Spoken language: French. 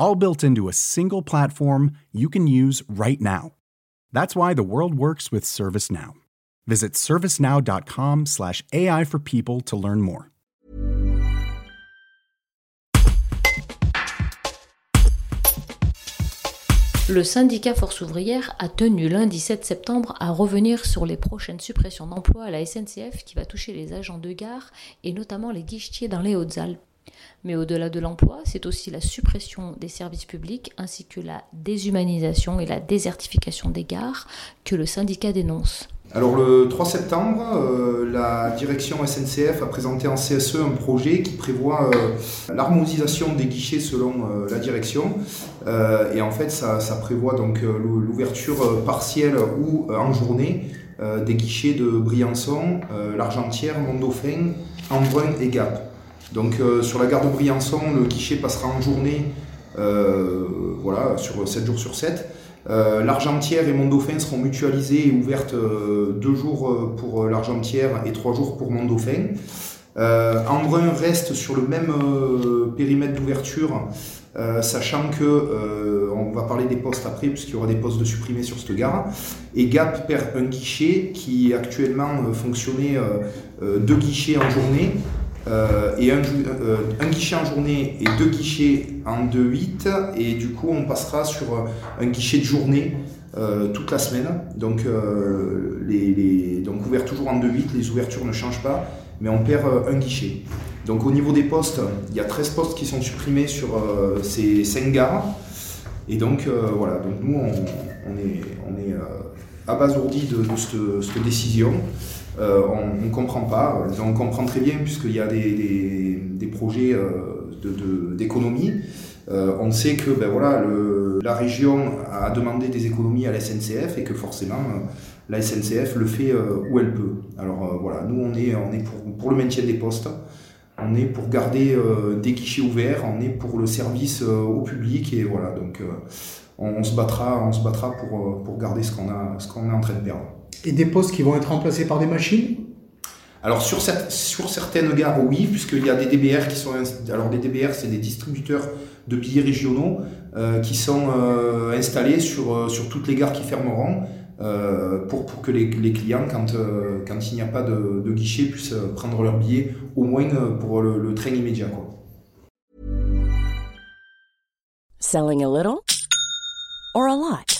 All built into a single platform you can use right now. That's why the world works with ServiceNow. Visit servicenow.com/slash AI for people to learn more. Le syndicat Force ouvrière a tenu lundi 7 septembre à revenir sur les prochaines suppressions d'emplois à la SNCF qui va toucher les agents de gare et notamment les guichetiers dans les Hautes-Alpes. Mais au-delà de l'emploi, c'est aussi la suppression des services publics ainsi que la déshumanisation et la désertification des gares que le syndicat dénonce. Alors le 3 septembre, euh, la direction SNCF a présenté en CSE un projet qui prévoit euh, l'harmonisation des guichets selon euh, la direction. et en fait, ça, prévoit donc l'ouverture partielle ou en journée des guichets de Briançon, l'Argentière, Mont-Dauphin, Embrun et Gap. Donc sur la gare de Briançon, le guichet passera en journée, voilà, sur 7 jours sur 7. Euh, L'Argentière et Mont-Dauphin seront mutualisées et ouvertes euh, deux jours euh, pour l'Argentière et trois jours pour Mont-Dauphin. Embrun reste sur le même périmètre d'ouverture, sachant que on va parler des postes après, puisqu'il y aura des postes de supprimés sur cette gare. Et Gap perd un guichet qui actuellement fonctionnait deux guichets en journée euh, et un, euh, un, guichet en journée et deux guichets en 2-8 et du coup on passera sur un guichet de journée euh, toute la semaine. Donc, les, donc ouvert toujours en 2-8 les ouvertures ne changent pas mais on perd un guichet. Donc au niveau des postes il y a 13 postes qui sont supprimés sur ces 5 gares. Et donc voilà. Donc nous on, est, on est abasourdi de, cette, décision. euh, on ne comprend pas. On comprend très bien puisqu'il y a des, projets euh, d'économie. Euh, on sait que ben voilà, la région a demandé des économies à la SNCF et que forcément la SNCF le fait où elle peut. Alors voilà, nous on est, pour, le maintien des postes, on est pour garder des guichets ouverts, on est pour le service au public et voilà, donc on, se battra, on se battra pour, garder ce qu'on qu'on est en train de perdre. Et des postes qui vont être remplacés par des machines alors sur, sur, certaines gares, oui, puisqu'il y a des DBR qui sont... Alors des DBR, c'est des distributeurs de billets régionaux euh, qui sont euh, installés sur, euh, sur toutes les gares qui fermeront pour, pour que les, les clients, quand, quand il n'y a pas de, de, guichet, puissent prendre leur billet au moins pour le, le train immédiat. Quoi. Selling a little or a lot?